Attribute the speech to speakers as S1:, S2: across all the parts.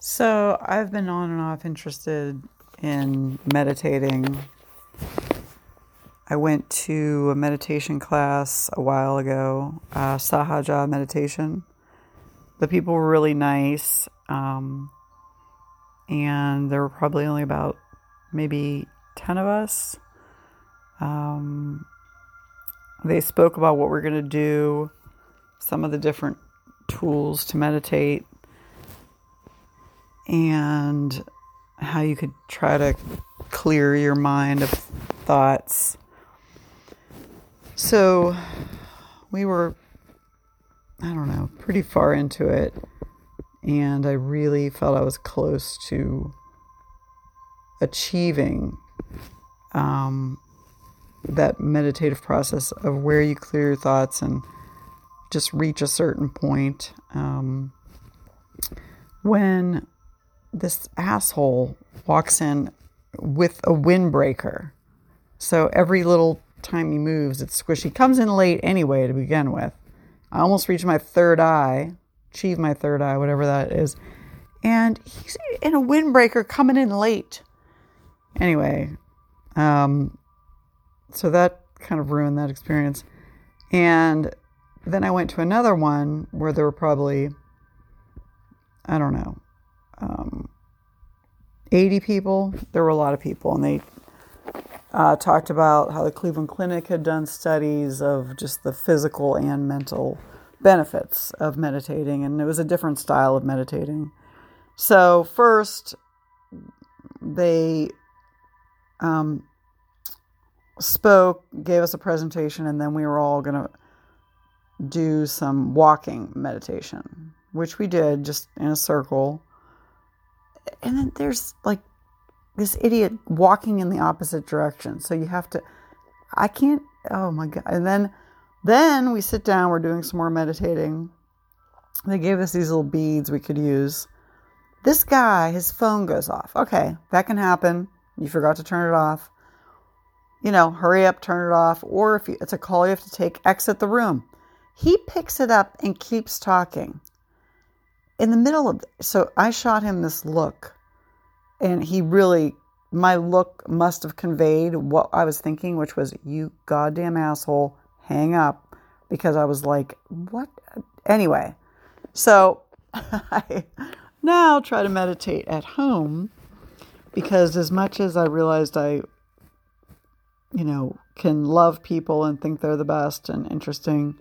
S1: So I've been on and off interested in meditating. I went to a meditation class a while ago, uh, Sahaja meditation. The people were really nice, um, and there were probably only about maybe 10 of us. Um, they spoke about what we're going to do, some of the different tools to meditate, and how you could try to clear your mind of thoughts. So we were, I don't know, pretty far into it, and I really felt I was close to achieving um, that meditative process of where you clear your thoughts and just reach a certain point. Um, when this asshole walks in with a windbreaker, so every little time he moves, it's squishy. Comes in late anyway to begin with. I almost reached my third eye, achieve my third eye, whatever that is. And he's in a windbreaker coming in late. Anyway, um, so that kind of ruined that experience. And then I went to another one where there were probably, I don't know, um, 80 people. There were a lot of people, and they uh, talked about how the Cleveland Clinic had done studies of just the physical and mental benefits of meditating, and it was a different style of meditating. So, first, they um, spoke, gave us a presentation, and then we were all going to do some walking meditation, which we did just in a circle. And then there's like this idiot walking in the opposite direction. So you have to, I can't, oh my God. And then, then we sit down, we're doing some more meditating. They gave us these little beads we could use. This guy, his phone goes off. Okay, that can happen. You forgot to turn it off. You know, hurry up, turn it off. Or if it's a call you have to take, exit the room. He picks it up and keeps talking. In the middle of, so I shot him this look, and he really, my look must have conveyed what I was thinking, which was, you goddamn asshole, hang up. Because I was like, what? Anyway, so I now try to meditate at home because as much as I realized I, you know, can love people and think they're the best and interesting,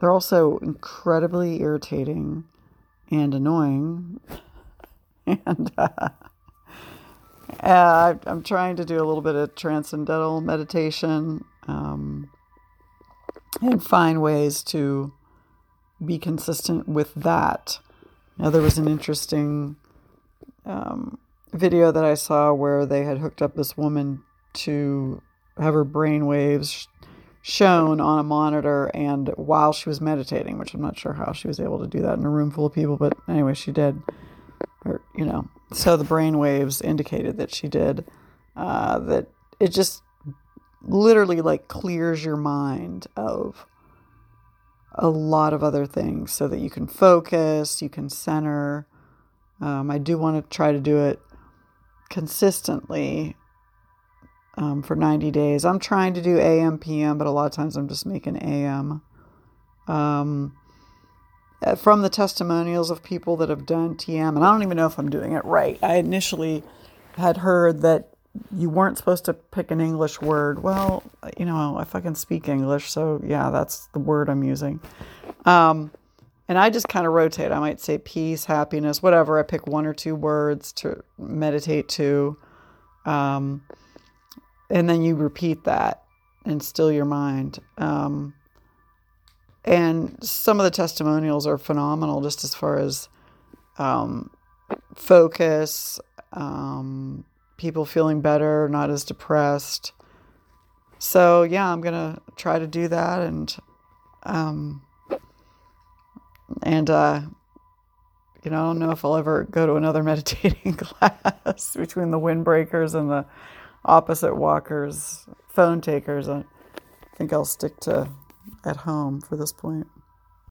S1: they're also incredibly irritating and annoying. And uh, uh, I'm trying to do a little bit of transcendental meditation um, and find ways to be consistent with that. Now, there was an interesting um, video that I saw where they had hooked up this woman to have her brain waves shown on a monitor and while she was meditating, which I'm not sure how she was able to do that in a room full of people, but anyway, she did. Or, you know, so the brain waves indicated that she did. Uh, that it just literally like clears your mind of a lot of other things so that you can focus, you can center. Um, I do want to try to do it consistently um, for 90 days. I'm trying to do AM, PM, but a lot of times I'm just making AM. Um, uh, from the testimonials of people that have done TM, and I don't even know if I'm doing it right. I initially had heard that you weren't supposed to pick an English word. Well, you know, I fucking speak English, so yeah, that's the word I'm using. Um, and I just kind of rotate. I might say peace, happiness, whatever. I pick one or two words to meditate to. Um, and then you repeat that and still your mind. Um, and some of the testimonials are phenomenal, just as far as um, focus, um, people feeling better, not as depressed. So yeah, I'm gonna try to do that, and um, and uh, you know, I don't know if I'll ever go to another meditating class between the windbreakers and the opposite walkers, phone takers. I think I'll stick to at home for this point.